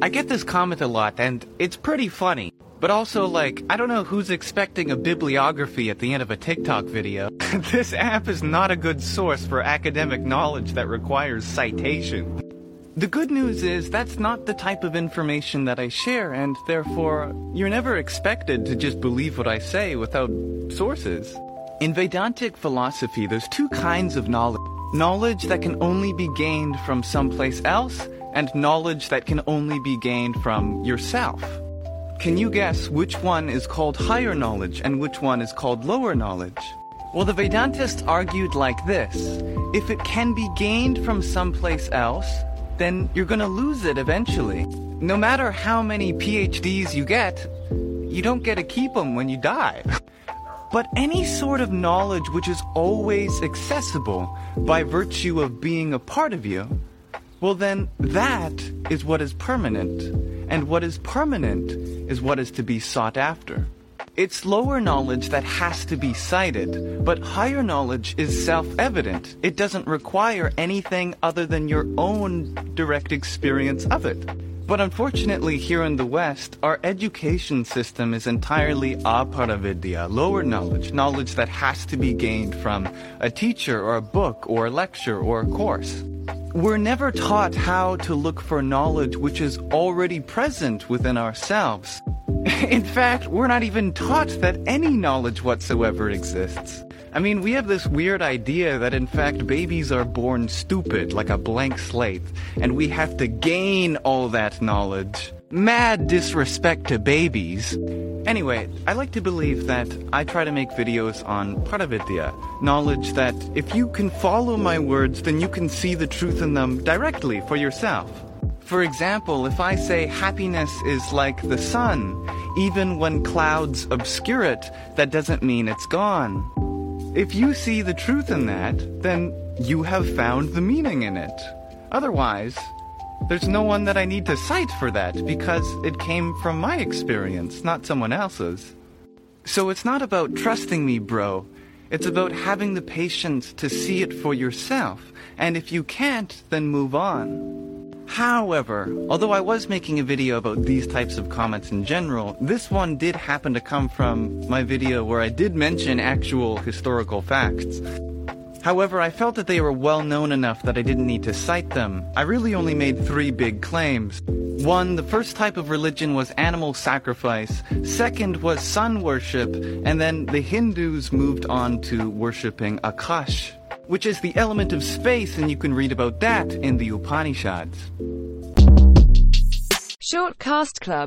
I get this comment a lot, and it's pretty funny. But also, like, I don't know who's expecting a bibliography at the end of a TikTok video. this app is not a good source for academic knowledge that requires citation. The good news is that's not the type of information that I share, and therefore, you're never expected to just believe what I say without sources. In Vedantic philosophy, there's two kinds of knowledge. Knowledge that can only be gained from someplace else, and knowledge that can only be gained from yourself. Can you guess which one is called higher knowledge and which one is called lower knowledge? Well, the Vedantists argued like this. If it can be gained from someplace else, then you're gonna lose it eventually. No matter how many PhDs you get, you don't get to keep them when you die. But any sort of knowledge which is always accessible by virtue of being a part of you, well then that is what is permanent. And what is permanent is what is to be sought after. It's lower knowledge that has to be cited, but higher knowledge is self-evident. It doesn't require anything other than your own direct experience of it. But unfortunately, here in the West, our education system is entirely aparavidya, lower knowledge, knowledge that has to be gained from a teacher or a book or a lecture or a course. We're never taught how to look for knowledge which is already present within ourselves. In fact, we're not even taught that any knowledge whatsoever exists. I mean, we have this weird idea that in fact babies are born stupid, like a blank slate, and we have to gain all that knowledge. Mad disrespect to babies. Anyway, I like to believe that I try to make videos on Paravidya, knowledge that if you can follow my words, then you can see the truth in them directly for yourself. For example, if I say happiness is like the sun, even when clouds obscure it, that doesn't mean it's gone. If you see the truth in that, then you have found the meaning in it. Otherwise, there's no one that I need to cite for that because it came from my experience, not someone else's. So it's not about trusting me, bro. It's about having the patience to see it for yourself. And if you can't, then move on. However, although I was making a video about these types of comments in general, this one did happen to come from my video where I did mention actual historical facts. However, I felt that they were well known enough that I didn't need to cite them. I really only made three big claims. One, the first type of religion was animal sacrifice. Second was sun worship. And then the Hindus moved on to worshipping Akash, which is the element of space, and you can read about that in the Upanishads. Shortcast Club